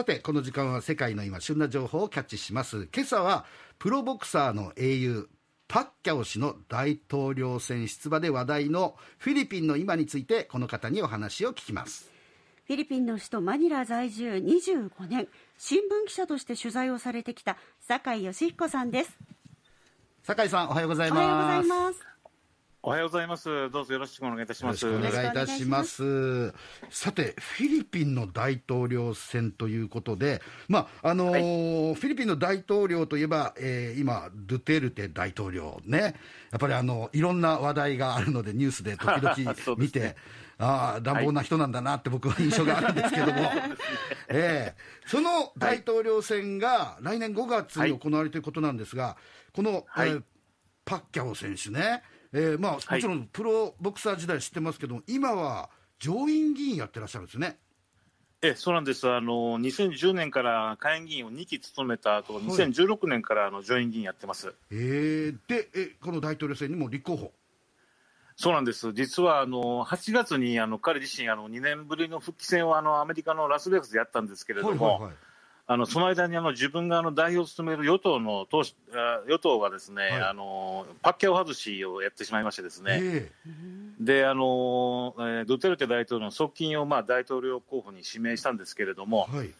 さてこの時間は世界の今旬な情報をキャッチします。今朝はプロボクサーの英雄パッキャオ氏の大統領選出馬で話題のフィリピンの今についてこの方にお話を聞きます。フィリピンの首都マニラ在住25年新聞記者として取材をされてきた酒井義彦さんです。酒井さんおはようございますおはようございます。どうぞよろしくお願いいたします。お願いいたします。さて、フィリピンの大統領選ということで、まああのーはい、フィリピンの大統領といえば、えー、今、ドゥテルテ大統領ね、やっぱりあのいろんな話題があるので、ニュースで時々 見て、ね、ああ、乱暴な人なんだなって僕は印象があるんですけども、えー、その大統領選が来年5月に行われるということなんですが、この、はい、えー、パッキャオ選手ね、えーまあ、もちろんプロボクサー時代知ってますけども、今は上院議員やってらっしゃるんですね。えそうなんです、あの2010年から下院議員を2期務めた後、はい、2016年からあの上院議員やってます、えー、でえ、この大統領選にも立候補。そうなんです、実はあの8月にあの彼自身、あの2年ぶりの復帰戦をあのアメリカのラスベガスでやったんですけれども、はいはいはいあのその間にあの自分があの代表を務める与党の党与党がですね、はい、あのパッキャオ外しをやってしまいましてですね、えー、であのドゥテルテ大統領の側近をまあ大統領候補に指名したんですけれども、はい、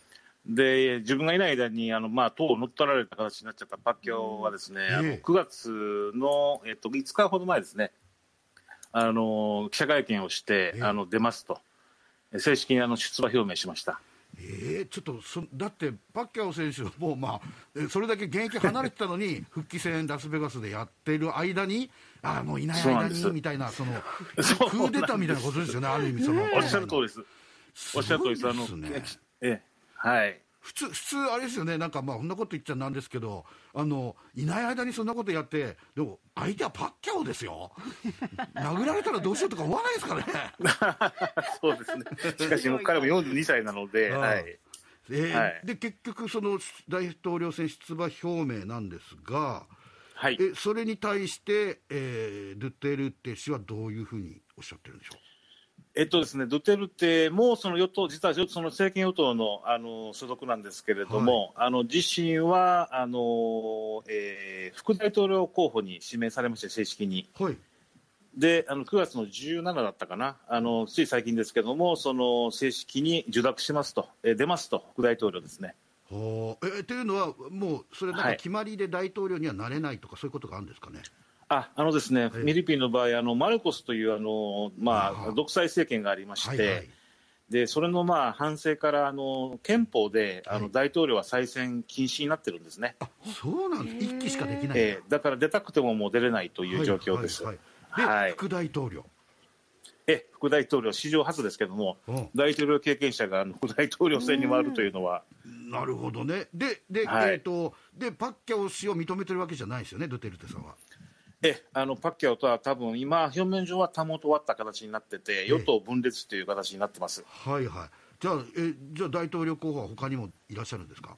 で自分がいない間にあの、まあ、党を乗っ取られた形になっちゃったパッキャオはですね、えー、あの9月の、えっと、5日ほど前ですねあの記者会見をして、えー、あの出ますと。正式にあの出馬表明しました。えー、ちょっとそだって、パッキャオ選手はもう、まあ、それだけ現役離れてたのに、復帰戦、ラスベガスでやってる間に、ああ、もういない間にみたいな、その クーデターみたいなことですよね、ある意味その、おっしゃる通りです。おっしゃる通りです。あのえはい普通、普通、あれですよね、なんかまあ、こんなこと言っちゃなんですけど、あのいない間にそんなことやって、でも、相手はパッキャオですよ、殴られたらどうしようとか思わないですかね。そうですね、しかし、彼も42歳なので、はい。えーはい、で結局、その大統領選出馬表明なんですが、はい、えそれに対して、えー、ドゥテルテ氏はどういうふうにおっしゃってるんでしょう？えっとですね、ドゥテルテもその与党、実はその政権与党のあの所属なんですけれども、はい、あの自身はあの、えー、副大統領候補に指名されまして、正式に。はい、であの9月の17だったかな。あの、つい最近ですけれども、その正式に受諾しますと、えー、出ますと、副大統領ですね。はえというのは、もうそれ、なんか決まりで大統領にはなれないとか、はい、そういうことがあるんですかね？ああのですね、フィリピンの場合、あのマルコスというあの、まあ、独裁政権がありまして、はいはい、でそれのまあ反省からあの憲法で、あの大統領は再選禁止になってるんですね。あそうなんです、一期しかできない、えー、だから出たくてももう出れないという状況です。はい。はいはい、副大統領。え副大統領、史上初ですけれども、大統領経験者が副大統領選に回るというのは。なるほどね、で、ではい、えーと、でパッキャオ氏を認めてるわけじゃないですよね、ドゥテルテさんは。えあのパッキャオとは多分今、表面上はたもとわった形になってて、与党分裂という形になってます、はいはい、じゃあえ、じゃあ大統領候補は他にもいらっしゃるんですか？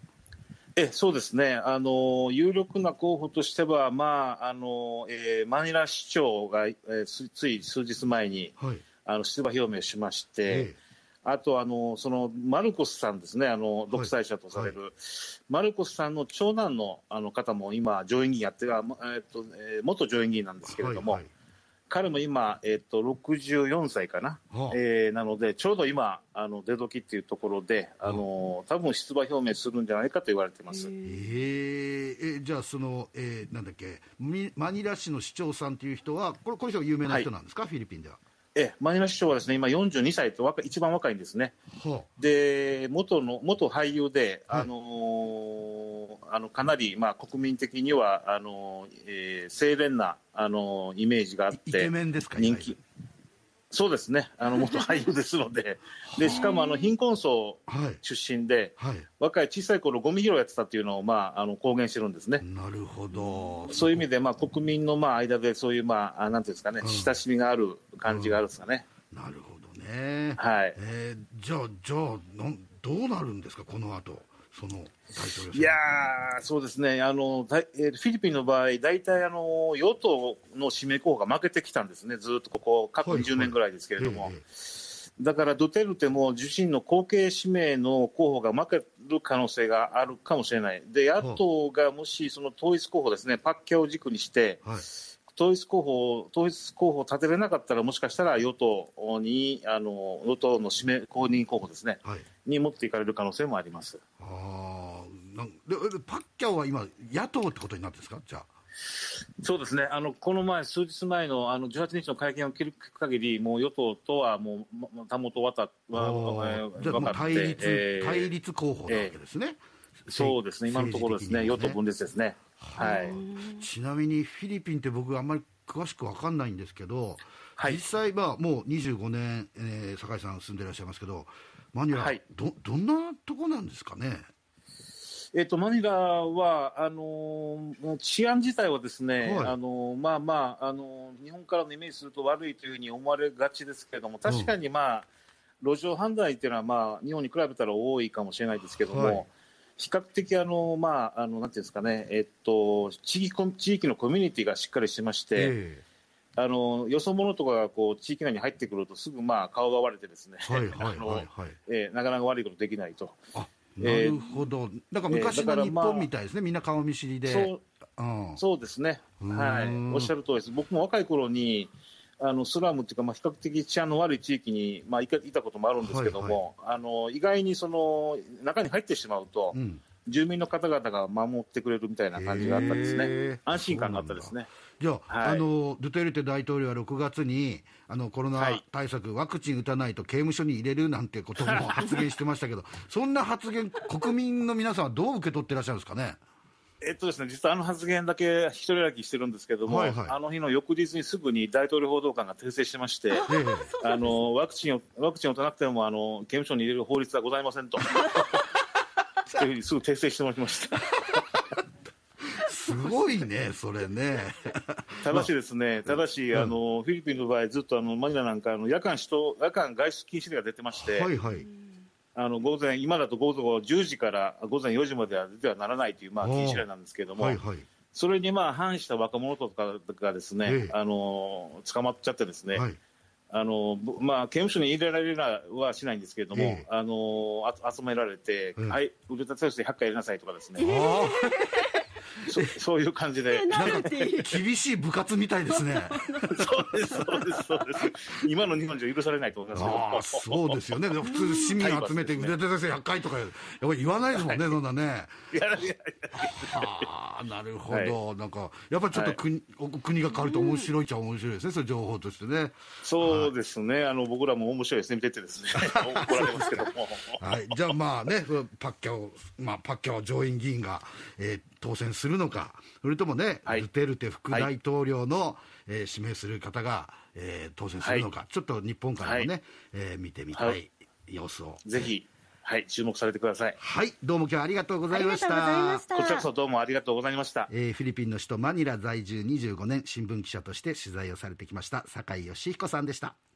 えそうですね。あの、有力な候補としては、まああのえー、マニラ市長が、えー、つい数日前に、はい、あの出馬表明しまして、えあとあのそのマルコスさんですね、あの独裁者とされる、はい。はい、マルコスさんの長男のあの方も今、上院議員やってる、えっとえー、元上院議員なんですけれども、はいはい、彼も今、えっと、64歳かな、はあ、えー、なので、ちょうど今、あの出時っていうところで、あの多分出馬表明するんじゃないかと言われてます。えー、えじゃあその、えー、なんだっけ、マニラ市の市長さんという人は、これ、この人は有名な人なんですか、フィリピンでは。えマニラ市長はですね今42歳と若一番若いんですね、はあ、で元の元俳優で、はい、あのー、あのかなり、まあ、国民的にはあのー、えー、清廉な、あのイメージがあってイケメンですか人気そうですね、あの元俳優ですので、でしかもあの貧困層出身で、はい。はい、若い小さい頃ゴミ拾いやってたっていうのを、まあ、あの公言してるんですね。なるほど。そういう意味で、まあ、国民のまあ間で、そういう、まあ、なんていうんですかね、うん、親しみがある感じがあるんですかね。うん、なるほどね、はい。えー、じゃあ、じゃあなんどうなるんですか、この後そのいやそうですね。あの、フィリピンの場合、大体あの与党の指名候補が負けてきたんですね、ずっとここ、過去20年ぐらいですけれども。はいはいだからドゥテルテも自身の後継指名の候補が負ける可能性があるかもしれない、で野党がもしその統一候補ですね、パッキャを軸にして、はい統一候補統一候補を立てれなかったら、もしかしたら与党に、あの与党の指名公認候補ですね、はい。に持っていかれる可能性もあります。あーなんででパッキャオは今野党ってことになってるんですか？じゃあ。そうですね、あのこの前、数日前のあの18日の会見を聞く限り、もう与党とはもう、またもとわたはあえーじゃあもうー分かって対立、えー対立候補なわけですね、そうですね、今のところですね、与党分裂裂ですね。はい。ちなみにフィリピンって僕あんまり詳しく分かんないんですけど、はい。実際、まあ、もう25年、えー酒井さん住んでいらっしゃいますけどマニラ、はい。どどんなとこなんですかね？えっと、マニラはあのー治安自体はですね、はい。あのーまあまあ、あのー日本からのイメージすると悪いというふうに思われがちですけれども、確かに、まあ路上犯罪っていうのは、まあ、日本に比べたら多いかもしれないですけども、はい比較的あの、まあ、あのなんていうんですかね、えっと、地域地域のコミュニティがしっかりしてまして、えあのよそ者とかがこう地域内に入ってくると、すぐまあ顔が割れてですね、なかなか悪いことできないと。あなるほど、だから昔の日本みたいですね、みんな顔見知りで。そううん。そうですね、はい、おっしゃる通りです、僕も若い頃に、あのスラムっていうか、まあ、比較的治安の悪い地域に、まあ、いたこともあるんですけども、あの意外にその中に入ってしまうと、うん。住民の方々が守ってくれるみたいな感じがあったですね、安心感があったですね。じゃあ,、はい。あのドゥテルテ大統領は6月にあのコロナはい。対策、ワクチン打たないと刑務所に入れるなんてことも発言してましたけど、そんな発言、国民の皆さんはどう受け取ってらっしゃるんですかね？えっとですね、実はあの発言だけ一人歩きしてるんですけども、はいはいあの日の翌日にすぐに大統領報道官が訂正してまして、ええあのワクチンをワクチンを打たなくてもあの刑務所に入れる法律はございませんと。というふうにすぐ訂正してもらいました。すごいね、それね。ただしですね、ただし、あのフィリピンの場合、ずっとあのマニラなんかあの夜間人夜間外出禁止令が出てまして、はいはい。あの午前今だと午後10時から午前4時までは出てはならないというまあ禁止令なんですけれども、はいはい。それにまあ反した若者とかがですね、ええ。あの捕まっちゃってですね、はい。あのぼまあ、刑務所に入れられるはしないんですけれども、ええ。あのあ集められて、えはい、腕立て伏せ100回やりなさいとかですね、あ そ そういう感じで。あ、なんか厳しい部活みたいですね。そうです、そうです、そうです。今の日本じゃ許されないと思いますけど。ああ、そうですよね。普通市民集めて腕立て伏せ100回とか、やっぱり言わないですもんね、そんなね。いやいやいやああ、なるほど、なんか、やっぱりちょっと国,、国が変わると面白いっちゃ面白いですね、そういう情報としてね。そうですね、あの僕らも面白いですね、見ててですね、怒られますけども。はい、じゃあまあね、パッキャオ、まあ、パッキャオ上院議員が、えー当選するのか、それともね、はい。ドゥテルテ副大統領の、えー指名する方が、えー当選するのか、ちょっと日本からもね、はい。えー見てみたはい。い様子を。ぜひ、はい、注目されてください。はい、どうも今日はありがとうございましありがとうございまたし。た。こちらこそどうもありがとうございました。えーフィリピンの首都マニラ在住25年新聞記者として取材をされてきました酒井義彦さんでした